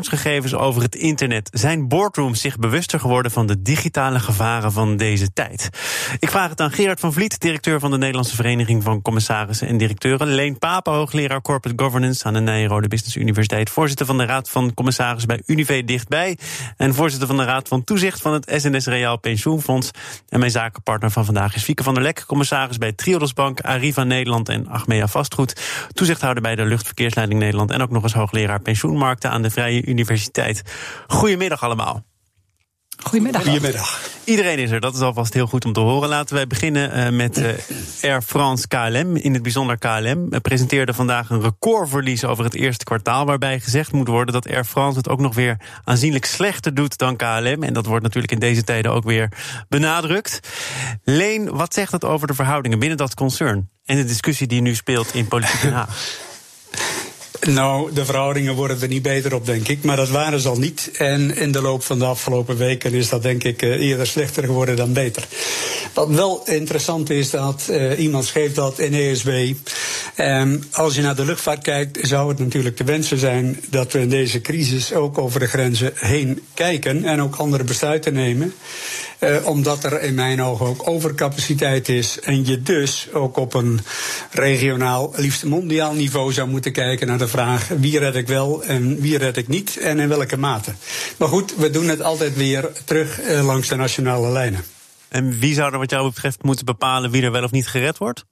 gegevens over het internet. Zijn boardrooms zich bewuster geworden van de digitale gevaren van deze tijd? Ik vraag het aan Gerard van Vliet, directeur van de Nederlandse Vereniging van Commissarissen en Directeuren. Leen Papen, hoogleraar Corporate Governance aan de Nijrode Business Universiteit. Voorzitter van de Raad van Commissarissen bij Unive Dichtbij. En voorzitter van de Raad van Toezicht van het SNS Reaal Pensioenfonds. En mijn zakenpartner van vandaag is Fieke van der Lek, commissaris bij Triodos Bank, Arriva Nederland en Achmea Vastgoed. Toezichthouder bij de Luchtverkeersleiding Nederland en ook nog eens hoogleraar pensioenmarkten aan de Vrije Universiteit. Goedemiddag allemaal. Goedemiddag. Goedemiddag. Iedereen is er, dat is alvast heel goed om te horen. Laten wij beginnen uh, met uh, Air France KLM. In het bijzonder KLM uh, presenteerde vandaag een recordverlies over het eerste kwartaal. Waarbij gezegd moet worden dat Air France het ook nog weer aanzienlijk slechter doet dan KLM. En dat wordt natuurlijk in deze tijden ook weer benadrukt. Leen, wat zegt het over de verhoudingen binnen dat concern? En de discussie die nu speelt in Politiek Den Haag? Nou, de verhoudingen worden er niet beter op, denk ik. Maar dat waren ze al niet. En in de loop van de afgelopen weken is dat, denk ik, eerder slechter geworden dan beter. Wat wel interessant is, dat uh, iemand schreef dat in ESB. Um, als je naar de luchtvaart kijkt, zou het natuurlijk te wensen zijn dat we in deze crisis ook over de grenzen heen kijken en ook andere besluiten nemen. Uh, omdat er in mijn ogen ook overcapaciteit is. En je dus ook op een regionaal, liefst mondiaal niveau zou moeten kijken naar de vraag wie red ik wel en wie red ik niet en in welke mate. Maar goed, we doen het altijd weer terug uh, langs de nationale lijnen. En wie zou er wat jou betreft moeten bepalen wie er wel of niet gered wordt?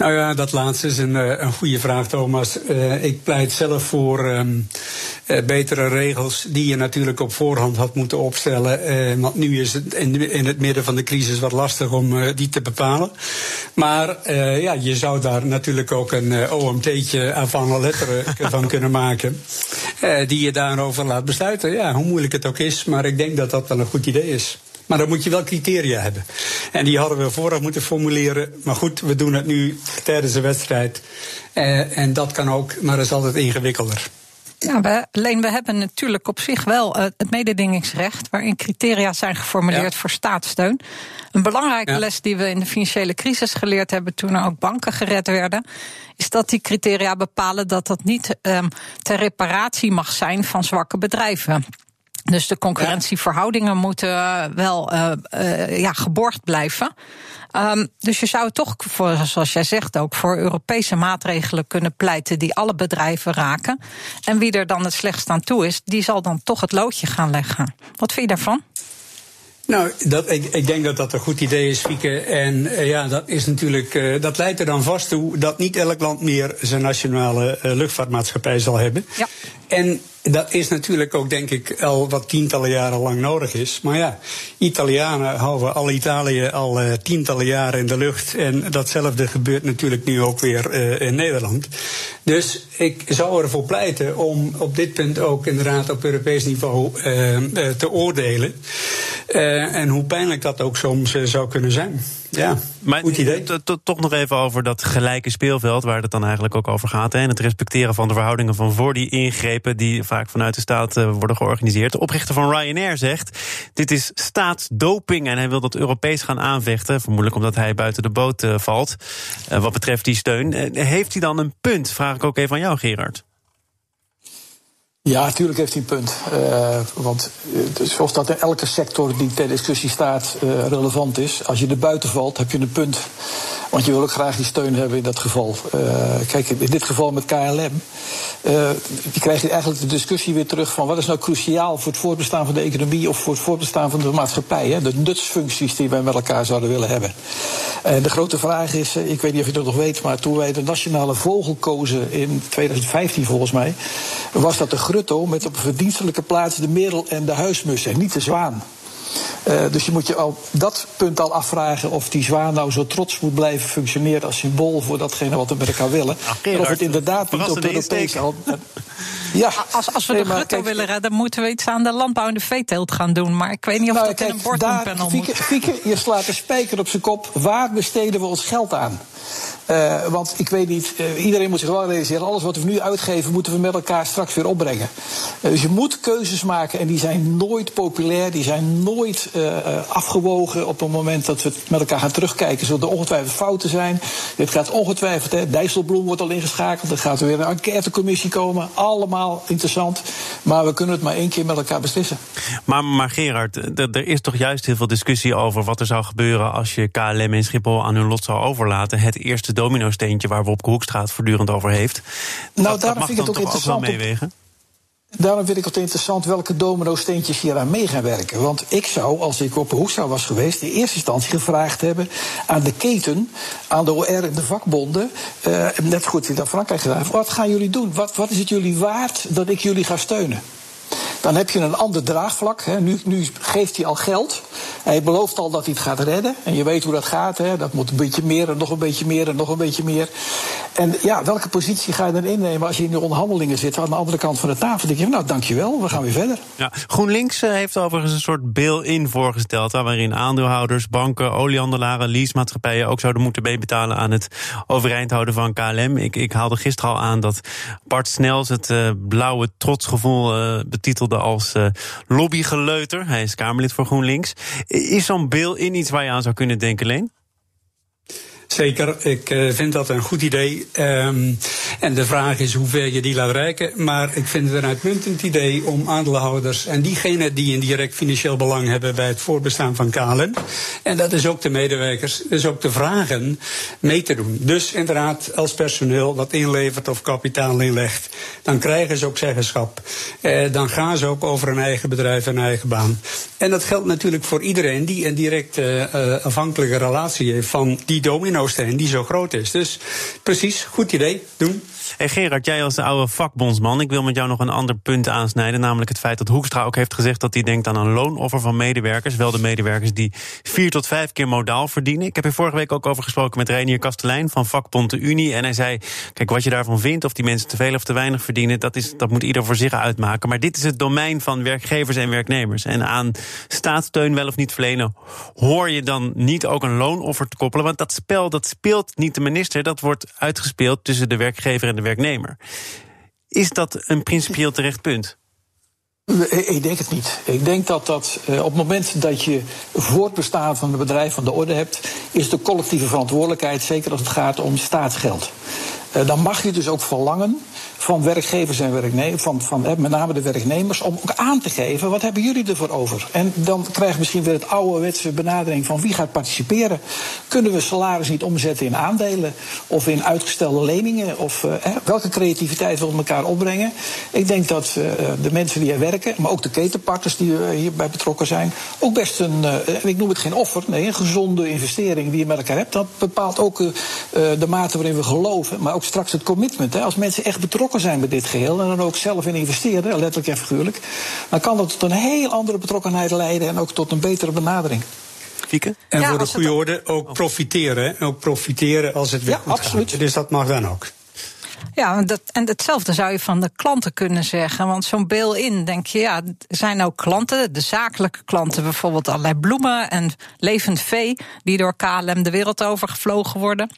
Nou ja, dat laatste is een, een goede vraag, Thomas. Uh, ik pleit zelf voor um, uh, betere regels die je natuurlijk op voorhand had moeten opstellen. Want nu is het in, in, het midden van de crisis wat lastig om die te bepalen. Maar ja, je zou daar natuurlijk ook een OMT'tje avant letteren van kunnen maken. die je daarover laat besluiten. Ja, hoe moeilijk het ook is. Maar ik denk dat dat wel een goed idee is. Maar dan moet je wel criteria hebben. En die hadden we vooraf moeten formuleren. Maar goed, we doen het nu tijdens de wedstrijd. Eh, en dat kan ook, maar dat is altijd ingewikkelder. Ja, we, Leen, we hebben natuurlijk op zich wel uh, het mededingingsrecht, waarin criteria zijn geformuleerd ja. voor staatssteun. Een belangrijke ja. les die we in de financiële crisis geleerd hebben toen er ook banken gered werden, is dat die criteria bepalen dat dat niet um, ter reparatie mag zijn van zwakke bedrijven. Dus de concurrentieverhoudingen moeten wel uh, uh, ja, geborgd blijven. Um, dus je zou toch, voor, zoals jij zegt, ook voor Europese maatregelen kunnen pleiten die alle bedrijven raken. En wie er dan het slechtst aan toe is, die zal dan toch het loodje gaan leggen. Wat vind je daarvan? Nou, dat, ik, ik, denk dat dat een goed idee is, Fieke. En uh, ja, dat is natuurlijk. Uh, dat leidt er dan vast toe dat niet elk land meer zijn nationale uh, luchtvaartmaatschappij zal hebben. Ja. En dat is natuurlijk ook, denk ik, al wat tientallen jaren lang nodig is. Maar ja, Italianen houden al Italië al uh, tientallen jaren in de lucht. En datzelfde gebeurt natuurlijk nu ook weer uh, in Nederland. Dus ik zou ervoor pleiten om op dit punt ook inderdaad op Europees niveau uh, te oordelen. en hoe pijnlijk dat ook soms zou kunnen zijn. Ja, maar goed idee. Toch nog even over dat gelijke speelveld, waar het dan eigenlijk ook over gaat. En het respecteren van de verhoudingen van voor die ingrepen die vaak vanuit de staat worden georganiseerd. De oprichter van Ryanair zegt: dit is staatsdoping en hij wil dat Europees gaan aanvechten. Vermoedelijk omdat hij buiten de boot valt. wat betreft die steun. heeft hij dan een punt? Vraag ik ook even aan jou, Gerard. Ja, natuurlijk heeft hij een punt. Uh, want zoals dat in elke sector die ter discussie staat uh, relevant is. Als je er buiten valt, heb je een punt. Want je wil ook graag die steun hebben in dat geval. Uh, kijk, in dit geval met KLM. die krijg je eigenlijk de discussie weer terug van wat is nou cruciaal voor het voortbestaan van de economie of voor het voortbestaan van de maatschappij. Hè? De nutsfuncties die wij met elkaar zouden willen hebben. En de grote vraag is, ik weet niet of je dat nog weet, maar toen wij de nationale vogel kozen in 2015 volgens mij, was dat de grutto met op verdienstelijke plaats de merel en de huismus en niet de zwaan. Uh, dus je moet je op dat punt al afvragen of die zwaan nou zo trots moet blijven functioneren als symbool voor datgene wat we met elkaar willen. Ach, Gerard, of het inderdaad niet op Europees al. Ja, als, als we de Rutte willen redden, moeten we iets aan de landbouw en de veeteelt gaan doen. Maar ik weet niet of nou, dat kijk, in een boardroompanel moet. Fieke, je slaat de spijker op zijn kop. Waar besteden we ons geld aan? Uh, want ik weet niet, uh, iedereen moet zich wel realiseren, alles wat we nu uitgeven, moeten we met elkaar straks weer opbrengen. Uh, dus je moet keuzes maken en die zijn nooit populair, die zijn nooit afgewogen op het moment dat we het met elkaar gaan terugkijken. Zullen er ongetwijfeld fouten zijn. Dit gaat ongetwijfeld, hè, Dijsselbloem wordt al ingeschakeld, er gaat er weer een enquêtecommissie komen. Allemaal interessant, maar we kunnen het maar één keer met elkaar beslissen. Maar, maar Gerard, er is toch juist heel veel discussie over wat er zou gebeuren als je KLM en Schiphol aan hun lot zou overlaten. Het eerste domino-steentje waar Wopke Hoekstra het voortdurend over heeft. Nou, dat, daarom vind ik het ook interessant. Ook meewegen. Daarom vind ik het interessant welke domino-steentjes hier aan mee gaan werken. Want ik zou, als ik op Hoekstra was geweest, in eerste instantie gevraagd hebben aan de keten, aan de OR en de vakbonden, uh, net goed in dat Frankrijk gedaan. Wat gaan jullie doen? Wat, wat is het jullie waard dat ik jullie ga steunen? Dan heb je een ander draagvlak. Hè. Nu, nu, geeft hij al geld. Hij belooft al dat hij het gaat redden. En je weet hoe dat gaat. Hè. Dat moet een beetje meer en nog een beetje meer en nog een beetje meer. En ja, welke positie ga je dan innemen als je in de onderhandelingen zit aan de andere kant van de tafel? Denk je, nou dankjewel, we gaan weer verder. Ja, GroenLinks eh, heeft overigens een soort bail-in voorgesteld. Waarin aandeelhouders, banken, oliehandelaren, leasemaatschappijen ook zouden moeten meebetalen aan het overeind houden van KLM. Ik, ik haalde gisteren al aan dat Bart Snels het uh, blauwe trotsgevoel uh, betitelde als uh, lobbygeleuter. Hij is Kamerlid voor GroenLinks. Is zo'n bail-in iets waar je aan zou kunnen denken, Leen? Zeker, ik uh, vind dat een goed idee. Um, en de vraag is hoe ver je die laat reiken. Maar ik vind het een uitmuntend idee om aandeelhouders en diegenen die een direct financieel belang hebben bij het voorbestaan van KLM. En dat is ook de medewerkers, dus ook de vragen mee te doen. Dus inderdaad, als personeel dat inlevert of kapitaal inlegt, dan krijgen ze ook zeggenschap. Uh, dan gaan ze ook over een eigen bedrijf en eigen baan. En dat geldt natuurlijk voor iedereen die een direct uh, afhankelijke relatie heeft van die domino die zo groot is. Dus precies, goed idee, doen. Hey Gerard, jij als de oude vakbondsman, ik wil met jou nog een ander punt aansnijden. Namelijk het feit dat Hoekstra ook heeft gezegd dat hij denkt aan een loonoffer van medewerkers. Wel de medewerkers die vier tot vijf keer modaal verdienen. Ik heb hier vorige week ook over gesproken met Reinier Kastelein van vakbond de Unie. En hij zei, kijk, wat je daarvan vindt, of die mensen te veel of te weinig verdienen, dat, is, dat moet ieder voor zich uitmaken. Maar dit is het domein van werkgevers en werknemers. En aan staatssteun wel of niet verlenen, hoor je dan niet ook een loonoffer te koppelen. Want dat spel, dat speelt niet de minister, dat wordt uitgespeeld tussen de werkgever en de werknemer. Is dat een principieel terecht punt? Ik denk het niet. Ik denk dat dat uh, op het moment dat je voortbestaan van een bedrijf van de orde hebt, is de collectieve verantwoordelijkheid, zeker als het gaat om staatsgeld. Uh, dan mag je dus ook verlangen van werkgevers en werknemers, van, van met name de werknemers, om ook aan te geven wat hebben jullie ervoor over. En dan krijg je misschien weer het ouderwetse benadering van wie gaat participeren. Kunnen we salaris niet omzetten in aandelen of in uitgestelde leningen? Of uh, welke creativiteit we elkaar opbrengen? Ik denk dat uh, de mensen die er werken, maar ook de ketenpartners die uh, hierbij betrokken zijn, ook best een, en ik noem het geen offer, nee, een gezonde investering die je met elkaar hebt. Dat bepaalt ook de mate waarin we geloven, maar ook straks het commitment. Hè. Als mensen echt betrokken zijn bij dit geheel en dan ook zelf in investeren, letterlijk en figuurlijk, dan kan dat tot een heel andere betrokkenheid leiden en ook tot een betere benadering. Fieke? En voor de goede orde ook oh. profiteren. Ook profiteren als het weer ja, goed absoluut. gaat. Dus dat mag dan ook. Ja, dat, en hetzelfde zou je van de klanten kunnen zeggen. Want zo'n bail-in, denk je, ja, er zijn ook klanten, de zakelijke klanten, bijvoorbeeld allerlei bloemen en levend vee, die door KLM de wereld over gevlogen worden.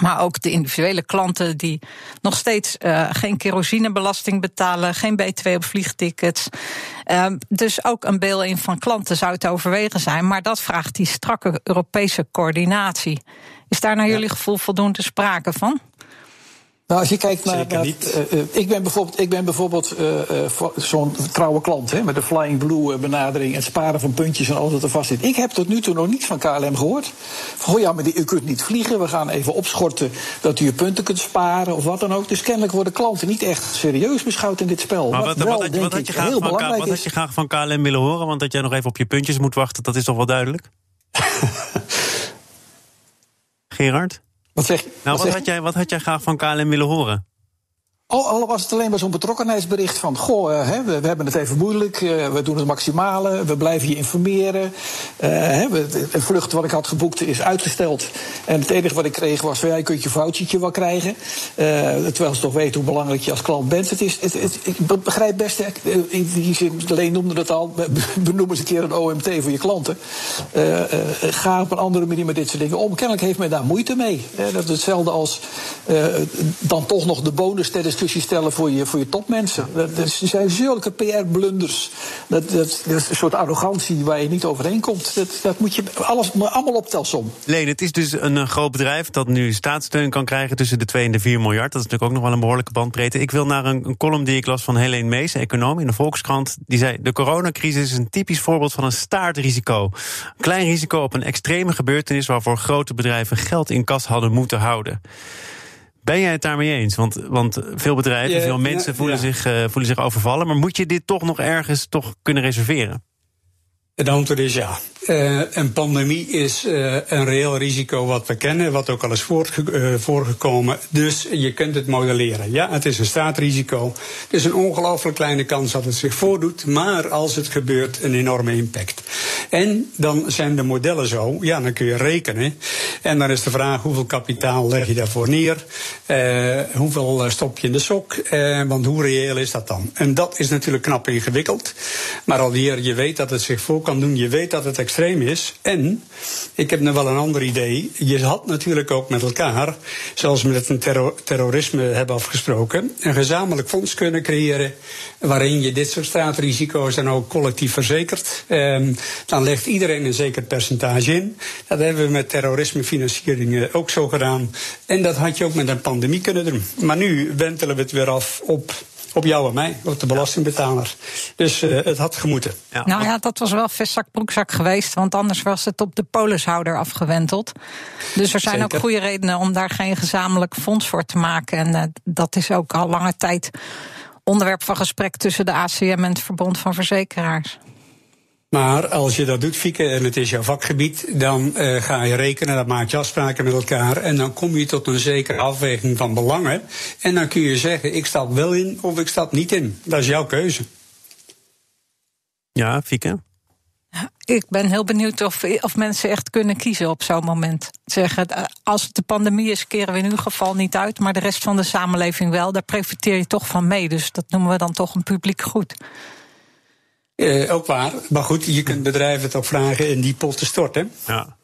Maar ook de individuele klanten die nog steeds uh, geen kerosinebelasting betalen, geen BTW op vliegtickets. Uh, dus ook een bail-in van klanten zou het overwegen zijn. Maar dat vraagt die strakke Europese coördinatie. Is daar naar jullie gevoel voldoende sprake van? Nou, als je kijkt naar. naar uh, ik ben bijvoorbeeld, ik ben bijvoorbeeld uh, zo'n trouwe klant hè, met de Flying Blue benadering. Het sparen van puntjes en alles wat er vast zit. Ik heb tot nu toe nog niets van KLM gehoord. Van, ja, maar die, u kunt niet vliegen. We gaan even opschorten dat u je punten kunt sparen of wat dan ook. Dus kennelijk worden klanten niet echt serieus beschouwd in dit spel. Maar wat, wat, wat, had je graag van, wat had je graag van KLM willen horen? Want dat jij nog even op je puntjes moet wachten, dat is toch wel duidelijk? Gerard? Wat zeg, nou, wat, had jij, wat had jij graag van KLM willen horen? Al, was het alleen maar zo'n betrokkenheidsbericht van... goh, hè, we, hebben het even moeilijk, uh, we doen het maximale... we blijven je informeren. Uh, we, een vlucht wat ik had geboekt is uitgesteld. En het enige wat ik kreeg was... van, ja, je kunt je vouchertje wel krijgen. terwijl ze toch weten hoe belangrijk je als klant bent. Het is, het, ik begrijp best, in die zin, alleen noemde het al... benoem eens een keer een OMT voor je klanten. ga op een andere manier met dit soort dingen om. Kennelijk heeft men daar moeite mee. dat is hetzelfde als dan toch nog de bonus ter discussie stellen voor je, voor je topmensen. Dat, zijn zulke PR-blunders. Dat, dat, dat, is een soort arrogantie waar je niet overheen komt. Dat, dat moet je alles, allemaal op telsom. Leen, het is dus een groot bedrijf dat nu staatssteun kan krijgen tussen de 2 en de 4 miljard. Dat is natuurlijk ook nog wel een behoorlijke bandbreedte. Ik wil naar een, een column die ik las van Helene Mees, econoom in de Volkskrant. Die zei: De coronacrisis is een typisch voorbeeld van een staartrisico. Een klein risico op een extreme gebeurtenis waarvoor grote bedrijven geld in kas hadden moeten houden. Ben jij het daarmee eens? Want, want veel bedrijven, veel mensen voelen, Zich, uh, voelen zich overvallen. Maar moet je dit toch nog ergens toch kunnen reserveren? Het antwoord is ja. Uh, een pandemie is uh, een reëel risico wat we kennen, wat ook al is uh, voorgekomen. Dus je kunt het modelleren. Ja, het is een staatrisico. Het is een ongelooflijk kleine kans dat het zich voordoet, maar als het gebeurt, een enorme impact. En dan zijn de modellen zo, ja, dan kun je rekenen. En dan is de vraag hoeveel kapitaal leg je daarvoor neer? hoeveel stop je in de sok? want hoe reëel is dat dan? En dat is natuurlijk knap ingewikkeld. Maar alweer, je weet dat het zich voor kan doen, je weet dat het extreem is. En ik heb nog wel een ander idee. Je had natuurlijk ook met elkaar, zoals we met een terrorisme hebben afgesproken, een gezamenlijk fonds kunnen creëren. waarin je dit soort straatrisico's dan ook collectief verzekert. Ehm, dan legt iedereen een zeker percentage in. Dat hebben we met terrorismefinanciering ook zo gedaan. En dat had je ook met een pandemie kunnen doen. Maar nu wentelen we het weer af op op jou en mij, op de belastingbetaler. Dus uh, het had gemoeten. Ja. Nou ja, dat was wel vestzak broekzak geweest, want anders was het op de polishouder afgewenteld. Dus er zijn ook goede redenen om daar geen gezamenlijk fonds voor te maken. En uh, dat is ook al lange tijd onderwerp van gesprek tussen de ACM en het Verbond van Verzekeraars. Maar als je dat doet, Fieke, en het is jouw vakgebied, dan uh, ga je rekenen, dan maak je afspraken met elkaar. En dan kom je tot een zekere afweging van belangen. En dan kun je zeggen, ik stap wel in of ik stap niet in. Dat is jouw keuze. Ja, Fieke? Ik ben heel benieuwd of, of mensen echt kunnen kiezen op zo'n moment. Zeggen, eh, als het de pandemie is, keren we in uw geval niet uit, maar de rest van de samenleving wel. Daar profiteer je toch van mee. Dus dat noemen we dan toch een publiek goed. Uh, ook waar. Maar goed, je kunt bedrijven toch vragen in die pot te storten. Ja.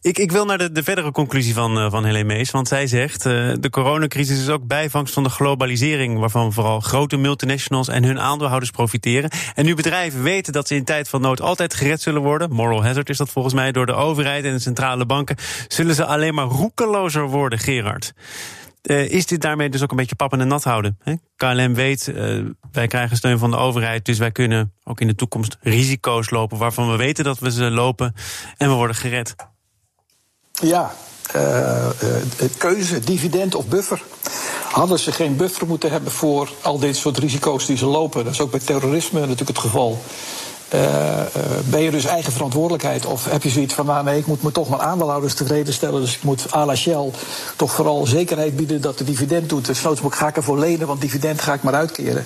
Ik, ik wil naar de, de verdere conclusie van, uh, van Helene Mees. Want zij zegt, uh, de coronacrisis is ook bijvangst van de globalisering... waarvan vooral grote multinationals en hun aandeelhouders profiteren. En nu bedrijven weten dat ze in tijd van nood altijd gered zullen worden... moral hazard is dat volgens mij door de overheid en de centrale banken... zullen ze alleen maar roekelozer worden, Gerard. Uh, is dit daarmee dus ook een beetje pap en nat houden? Hè? KLM weet, uh, wij krijgen steun van de overheid, dus wij kunnen ook in de toekomst risico's lopen waarvan we weten dat we ze lopen en we worden gered. Ja, uh, keuze, dividend of buffer. Hadden ze geen buffer moeten hebben voor al dit soort risico's die ze lopen? Dat is ook bij terrorisme natuurlijk het geval. Uh, uh, ben je dus eigen verantwoordelijkheid? Of heb je zoiets van, nou nee, ik moet me toch mijn aandeelhouders tevreden stellen. Dus ik moet à la Shell toch vooral zekerheid bieden dat de dividend doet. Dus noodsboek ga ik ervoor lenen, want dividend ga ik maar uitkeren.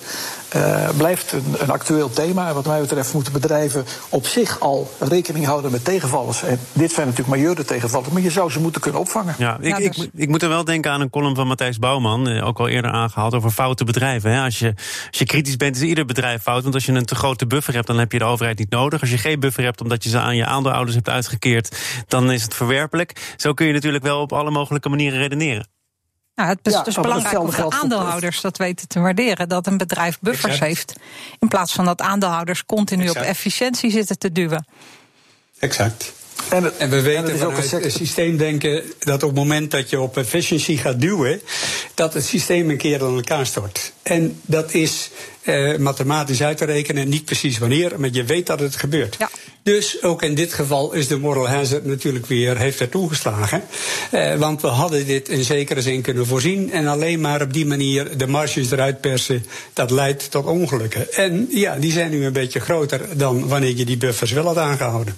Uh, blijft een, een, actueel thema. En wat mij betreft moeten bedrijven op zich al rekening houden met tegenvallers. En dit zijn natuurlijk majeure tegenvallers, maar je zou ze moeten kunnen opvangen. Ja, ik, ik, dus- ik, moet er wel denken aan een column van Matthijs Bouwman, ook al eerder aangehaald, over foute bedrijven. Hè. Als, je, als je kritisch bent, is ieder bedrijf fout. Want als je een te grote buffer hebt, dan heb je de overheid niet nodig. Als je geen buffer hebt omdat je ze aan je aandeelhouders hebt uitgekeerd, dan is het verwerpelijk. Zo kun je natuurlijk wel op alle mogelijke manieren redeneren. Nou, het is dus belangrijk om de aandeelhouders dat weten te waarderen. Dat een bedrijf buffers heeft. In plaats van dat aandeelhouders continu op efficiëntie zitten te duwen. Exact. En, en, we weten en vanuit het systeem denken dat op het moment dat je op efficiëntie gaat duwen, dat het systeem een keer aan elkaar stort. En dat is eh, mathematisch uit te rekenen, niet precies wanneer, maar je weet dat het gebeurt. Ja. Dus ook in dit geval is de moral hazard natuurlijk weer, heeft er toegeslagen. Eh, want we hadden dit in zekere zin kunnen voorzien. En alleen maar op die manier de marges eruit persen, dat leidt tot ongelukken. En ja, die zijn nu een beetje groter dan wanneer je die buffers wel had aangehouden.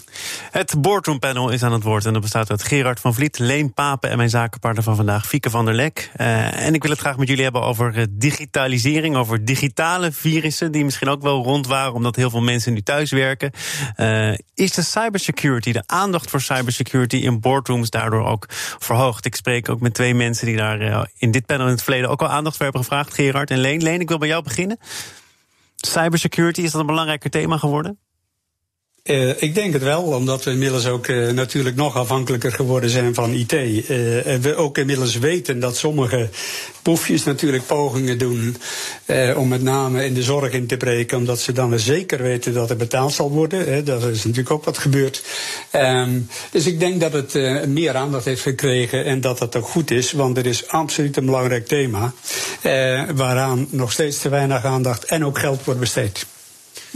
Het boardroom panel is aan het woord en dat bestaat uit Gerard van Vliet, Leen Papen en mijn zakenpartner van vandaag, Fieke van der Lek. Uh, en ik wil het graag met jullie hebben over eh, digitalisering, over digitale virussen die misschien ook wel rond waren omdat heel veel mensen nu thuis werken. Uh, is de cybersecurity, de aandacht voor cybersecurity in boardrooms daardoor ook verhoogd? Ik spreek ook met twee mensen die daar in dit panel in het verleden ook al aandacht voor hebben gevraagd, Gerard en Leen. Leen, ik wil bij jou beginnen. Cybersecurity, is dat een belangrijker thema geworden? Uh, ik denk het wel, omdat we inmiddels ook uh, natuurlijk nog afhankelijker geworden zijn van IT. En we ook inmiddels weten dat sommige boefjes natuurlijk pogingen doen om met name in de zorg in te breken, omdat ze dan zeker weten dat er betaald zal worden. dat is natuurlijk ook wat gebeurd. Um, dus ik denk dat het meer aandacht heeft gekregen en dat dat ook goed is, want er is absoluut een belangrijk thema waaraan nog steeds te weinig aandacht en ook geld wordt besteed.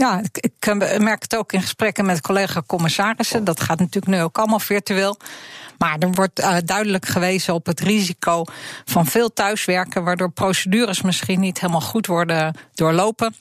Ja, ik, eh, merk het ook in gesprekken met collega-commissarissen. Dat gaat natuurlijk nu ook allemaal virtueel. Maar er wordt uh, duidelijk gewezen op het risico van veel thuiswerken, waardoor procedures misschien niet helemaal goed worden doorlopen.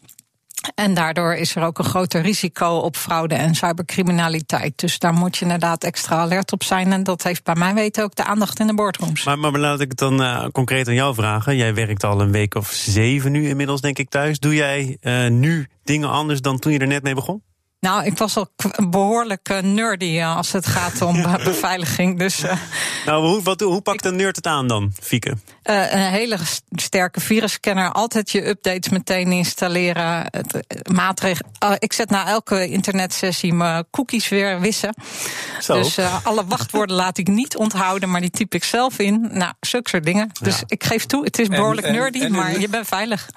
En daardoor is er ook een groter risico op fraude en cybercriminaliteit. Dus daar moet je inderdaad extra alert op zijn. En dat heeft bij mij weten ook de aandacht in de boardrooms. Maar, maar laat ik het dan uh, concreet aan jou vragen. Jij werkt al een week of zeven nu inmiddels, denk ik, thuis. Doe jij uh, nu dingen anders dan toen je er net mee begon? Nou, ik was al behoorlijk uh, nerdy als het gaat om beveiliging. Dus, uh, nou, hoe, wat, hoe pakt een nerd het aan dan, Fieke? Uh, een hele sterke virusscanner. Altijd je updates meteen installeren. Maatregelen. ik zet na elke internetsessie mijn cookies weer wissen. Zo. Dus alle wachtwoorden laat ik niet onthouden, maar die typ ik zelf in. Nou, zulke soort dingen. Dus ja. ik geef toe, het is behoorlijk en, en, nerdy, en, maar je bent veilig.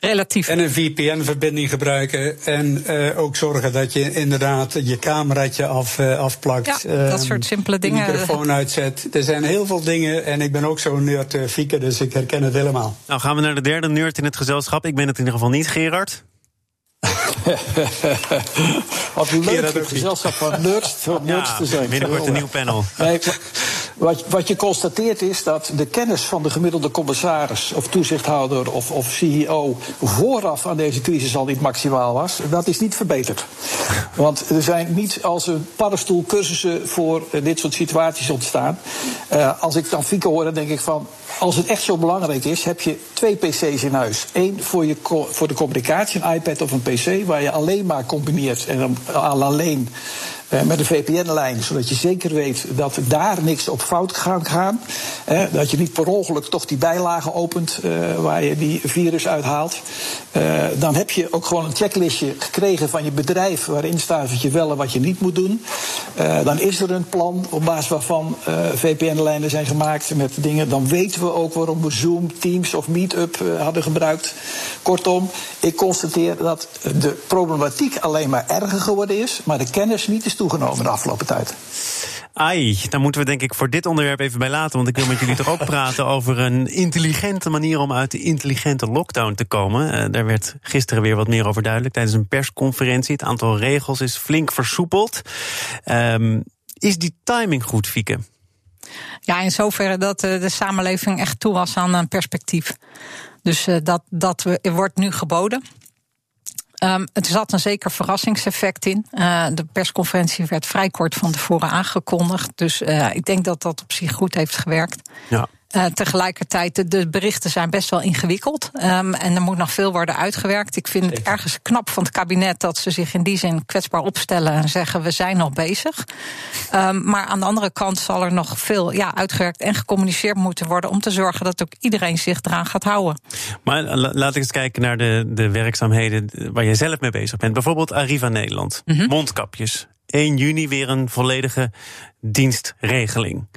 Relatief. En een VPN-verbinding gebruiken. En uh, ook zorgen dat je inderdaad je cameraatje af, uh, afplakt. Ja, dat um, soort simpele dingen. De microfoon uitzet. Er zijn heel veel dingen. En ik ben ook zo'n nerd, uh, Fieke, dus ik herken het helemaal. Nou, gaan we naar de derde nerd in het gezelschap. Ik ben het in ieder geval niet, Gerard. Wat leuk, het gezelschap van nerds, van nerds ja, te zijn. Binnenkort een nieuw panel. Nee, wat, wat je constateert is dat de kennis van de gemiddelde commissaris of toezichthouder of, of CEO vooraf aan deze crisis al niet maximaal was. Dat is niet verbeterd. Want er zijn niet als een paddenstoel cursussen voor uh, dit soort situaties ontstaan. Uh, als ik dan Fieke hoor, dan denk ik van. Als het echt zo belangrijk is, heb je twee PC's in huis. Eén voor, je voor de communicatie, een iPad of een PC, waar je alleen maar combineert en dan alleen met een VPN-lijn, zodat je zeker weet dat daar niks op fout kan gaan. Uh, dat je niet per ongeluk toch die bijlagen opent uh, waar je die virus uithaalt. dan heb je ook gewoon een checklistje gekregen van je bedrijf waarin staat wat je wel en wat je niet moet doen. dan is er een plan op basis waarvan VPN-lijnen zijn gemaakt met dingen. Dan weten we ook waarom we Zoom, Teams of Meetup hadden gebruikt. Kortom, ik constateer dat de problematiek alleen maar erger geworden is, maar de kennis niet is toegenomen de afgelopen tijd. Ai, daar moeten we denk ik voor dit onderwerp even bij laten. Want ik wil met jullie toch ook praten over een intelligente manier om uit de intelligente lockdown te komen. Uh, daar werd gisteren weer wat meer over duidelijk tijdens een persconferentie. Het aantal regels is flink versoepeld. Um, is die timing goed, Fieke? Ja, in zoverre dat uh, de samenleving echt toe was aan een perspectief. Dus uh, dat, dat wordt nu geboden. Um, er zat een zeker verrassingseffect in. Uh, de persconferentie werd vrij kort van tevoren aangekondigd. Dus uh, ik denk dat dat op zich goed heeft gewerkt. Ja. Uh, tegelijkertijd, de, de, berichten zijn best wel ingewikkeld. Um, en er moet nog veel worden uitgewerkt. Ik vind het ergens knap van het kabinet dat ze zich in die zin kwetsbaar opstellen en zeggen: we zijn nog bezig. Um, maar aan de andere kant zal er nog veel ja, uitgewerkt en gecommuniceerd moeten worden om te zorgen dat ook iedereen zich eraan gaat houden. Maar laat ik eens kijken naar de, de werkzaamheden waar je zelf mee bezig bent. Bijvoorbeeld Arriva Nederland, mm -hmm. mondkapjes. 1 juni weer een volledige dienstregeling.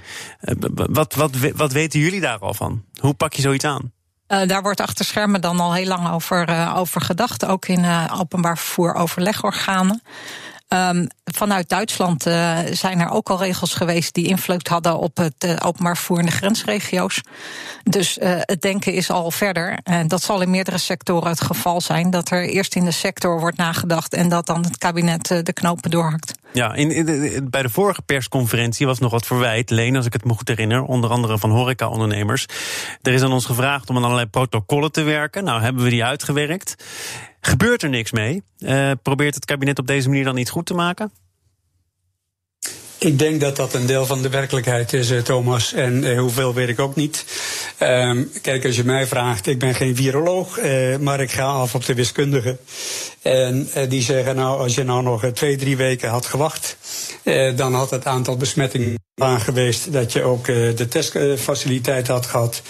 Uh, wat, wat, wat weten jullie daar al van? Hoe pak je zoiets aan? Uh, daar wordt achter schermen dan al heel lang over, uh, over gedacht, ook in openbaar vervoer overlegorganen. Um, vanuit Duitsland zijn er ook al regels geweest die invloed hadden op het openbaar vervoer in de grensregio's. Dus het denken is al verder. En dat zal in meerdere sectoren het geval zijn. Dat er eerst in de sector wordt nagedacht en dat dan het kabinet de knopen doorhakt. Ja, in, bij de vorige persconferentie was nog wat verwijt. Leen, als ik het me goed herinner, onder andere van horeca-ondernemers. Er is aan ons gevraagd om aan allerlei protocollen te werken. Nou, hebben we die uitgewerkt. Gebeurt er niks mee? Uh, probeert het kabinet op deze manier dan iets goed te maken? Ik denk dat dat een deel van de werkelijkheid is, eh, Thomas. En uh, hoeveel weet ik ook niet. Um, kijk, als je mij vraagt, ik ben geen viroloog, uh, maar ik ga af op de wiskundigen. En die zeggen, nou, als je nou nog twee, drie weken had gewacht, dan had het aantal besmettingen aan geweest dat je ook de testfaciliteit had gehad.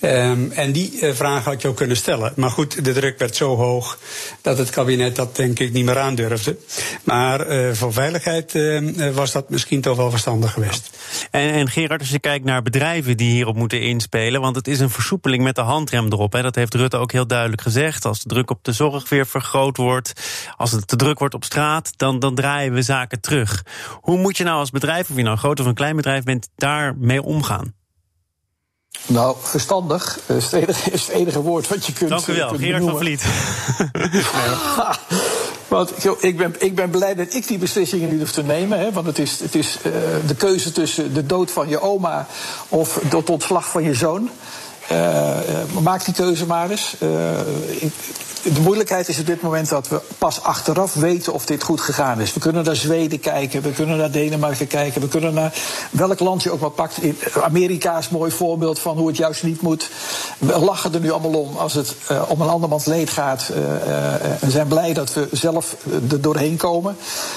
Um, en die uh, vraag had je ook kunnen stellen. Maar goed, de druk werd zo hoog dat het kabinet dat denk ik niet meer aandurfde. Maar uh, voor veiligheid uh, was dat misschien toch wel verstandig geweest. En, en, Gerard, als je kijkt naar bedrijven die hierop moeten inspelen, want het is een versoepeling met de handrem erop. Hè, dat heeft Rutte ook heel duidelijk gezegd. Als de druk op de zorg weer vergroot wordt, als het te druk wordt op straat, dan, dan draaien we zaken terug. Hoe moet je nou als bedrijf, of je nou een groot of een klein bedrijf bent, daarmee omgaan? Nou, verstandig is het, enige, is het enige woord wat je kunt Dank u wel, kunt Gerard van Vliet. Want ik ben, ik ben blij dat ik die beslissingen niet hoef te nemen. Hè, want het is, het is uh, de keuze tussen de dood van je oma of het ontslag van je zoon. Uh, maak die keuze maar eens. Ik, de moeilijkheid is op dit moment dat we pas achteraf weten of dit goed gegaan is. We kunnen naar Zweden kijken, we kunnen naar Denemarken kijken, we kunnen naar welk land je ook maar pakt. Amerika is een mooi voorbeeld van hoe het juist niet moet. We lachen er nu allemaal om als het om een andermans leed gaat. En zijn blij dat we zelf er doorheen komen.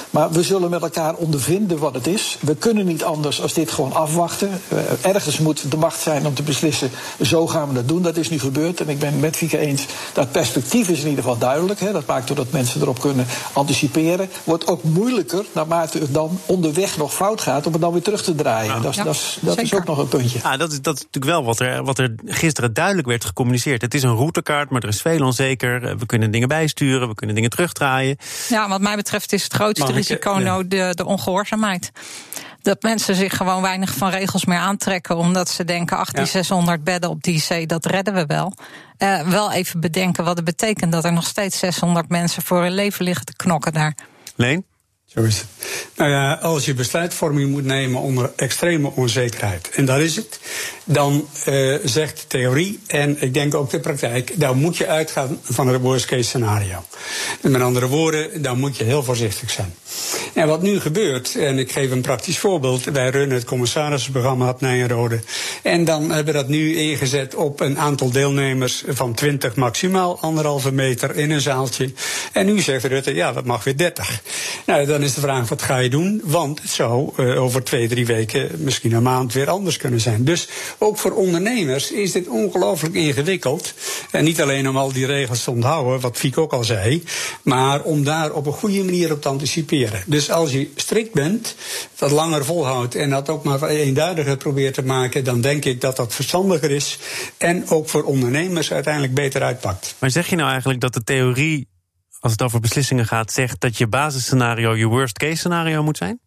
Maar we zullen met elkaar ondervinden wat het is. We kunnen niet anders als dit gewoon afwachten. ergens moet de macht zijn om te beslissen, zo gaan we dat doen. Dat is nu gebeurd en ik ben met Fieke eens dat perspectief is in ieder geval duidelijk. Hè. Dat maakt doordat mensen erop kunnen anticiperen. Wordt ook moeilijker naarmate het dan onderweg nog fout gaat om het dan weer terug te draaien. Ja. Dat, ja, dat, is, dat is ook nog een puntje. Ja, dat, is, dat is natuurlijk wel wat er, wat er gisteren duidelijk werd gecommuniceerd. Het is een routekaart, maar er is veel onzeker. We kunnen dingen bijsturen, we kunnen dingen terugdraaien. Ja, wat mij betreft is het grootste risico nou de, de ongehoorzaamheid dat mensen zich gewoon weinig van regels meer aantrekken. Omdat ze denken, ach, die 600 bedden op die zee, dat redden we wel. Uh, wel even bedenken wat het betekent dat er nog steeds 600 mensen voor hun leven liggen te knokken daar. Leen? Zo is het. Nou ja, als je besluitvorming moet nemen onder extreme onzekerheid, en dat is het, dan uh, zegt de theorie en ik denk ook de praktijk, dan moet je uitgaan van het worst case scenario. Met andere woorden, dan moet je heel voorzichtig zijn. En wat nu gebeurt, en ik geef een praktisch voorbeeld, wij runnen het commissarisprogramma op Nijenrode. En dan hebben we dat nu ingezet op een aantal deelnemers van 20 maximaal, anderhalve meter in een zaaltje. En nu zegt Rutte, ja, dat mag weer 30. Nou, dan is de vraag, wat ga je doen? Want het zou uh, over twee, drie weken, misschien een maand weer anders kunnen zijn. Dus ook voor ondernemers is dit ongelooflijk ingewikkeld. En niet alleen om al die regels te onthouden, wat Fiek ook al zei, maar om daar op een goede manier op te anticiperen. Dus als je strikt bent, dat langer volhoudt en dat ook maar eenduidiger probeert te maken, dan denk ik dat dat verstandiger is en ook voor ondernemers uiteindelijk beter uitpakt. Maar zeg je nou eigenlijk dat de theorie als het over beslissingen gaat, zegt dat je basisscenario je worst case scenario moet zijn?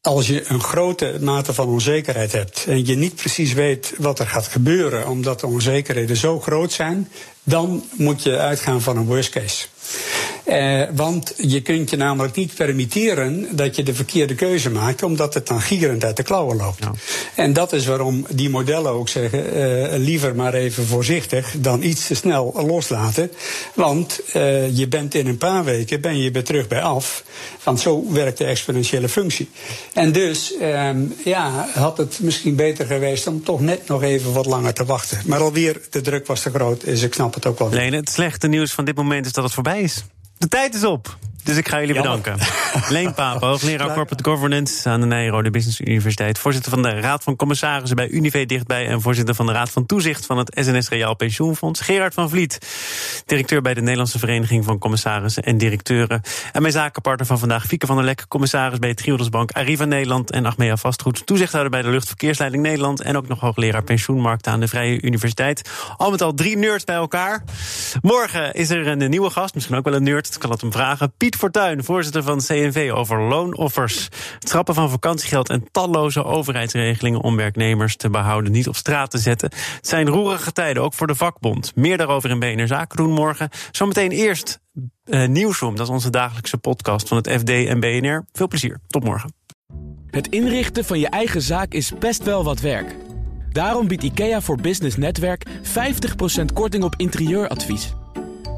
Als je een grote mate van onzekerheid hebt en je niet precies weet wat er gaat gebeuren, omdat de onzekerheden zo groot zijn, dan moet je uitgaan van een worst case. Eh, want je kunt je namelijk niet permitteren dat je de verkeerde keuze maakt, omdat het dan gierend uit de klauwen loopt. Ja. En dat is waarom die modellen ook zeggen: uh, liever maar even voorzichtig dan iets te snel loslaten. Want uh, je bent in een paar weken ben je weer terug bij af. Want zo werkt de exponentiële functie. En dus ehm, ja, had het misschien beter geweest om toch net nog even wat langer te wachten. Maar alweer, de druk was te groot, dus ik snap het ook wel. Leen, het slechte nieuws van dit moment is dat het voorbij De tijd is op. Dus ik ga jullie bedanken. Leen Papen, hoogleraar Corporate Governance aan de Nijrode Business Universiteit. Voorzitter van de Raad van Commissarissen bij Unive dichtbij. En voorzitter van de Raad van Toezicht van het SNS Reaal Pensioenfonds. Gerard van Vliet, directeur bij de Nederlandse Vereniging van Commissarissen en Directeuren. En mijn zakenpartner van vandaag, Fieke van der Lek, commissaris bij Triodos Bank, Arriva Nederland en Achmea Vastgoed. Toezichthouder bij de Luchtverkeersleiding Nederland. En ook nog hoogleraar pensioenmarkten aan de Vrije Universiteit. Al met al drie nerds bij elkaar. Morgen is er een nieuwe gast, misschien ook wel een nerd. Ik kan het hem vragen. Piet Piet Fortuyn, voorzitter van CNV, over loonoffers. Het schrappen van vakantiegeld en talloze overheidsregelingen om werknemers te behouden, niet op straat te zetten. Het zijn roerige tijden, ook voor de vakbond. Meer daarover in BNR Zaken doen morgen. Zometeen eerst eh, uh, Nieuwsroom, dat is onze dagelijkse podcast van het FD en BNR. Veel plezier, tot morgen. Het inrichten van je eigen zaak is best wel wat werk. Daarom biedt IKEA voor Business Netwerk 50% korting op interieuradvies.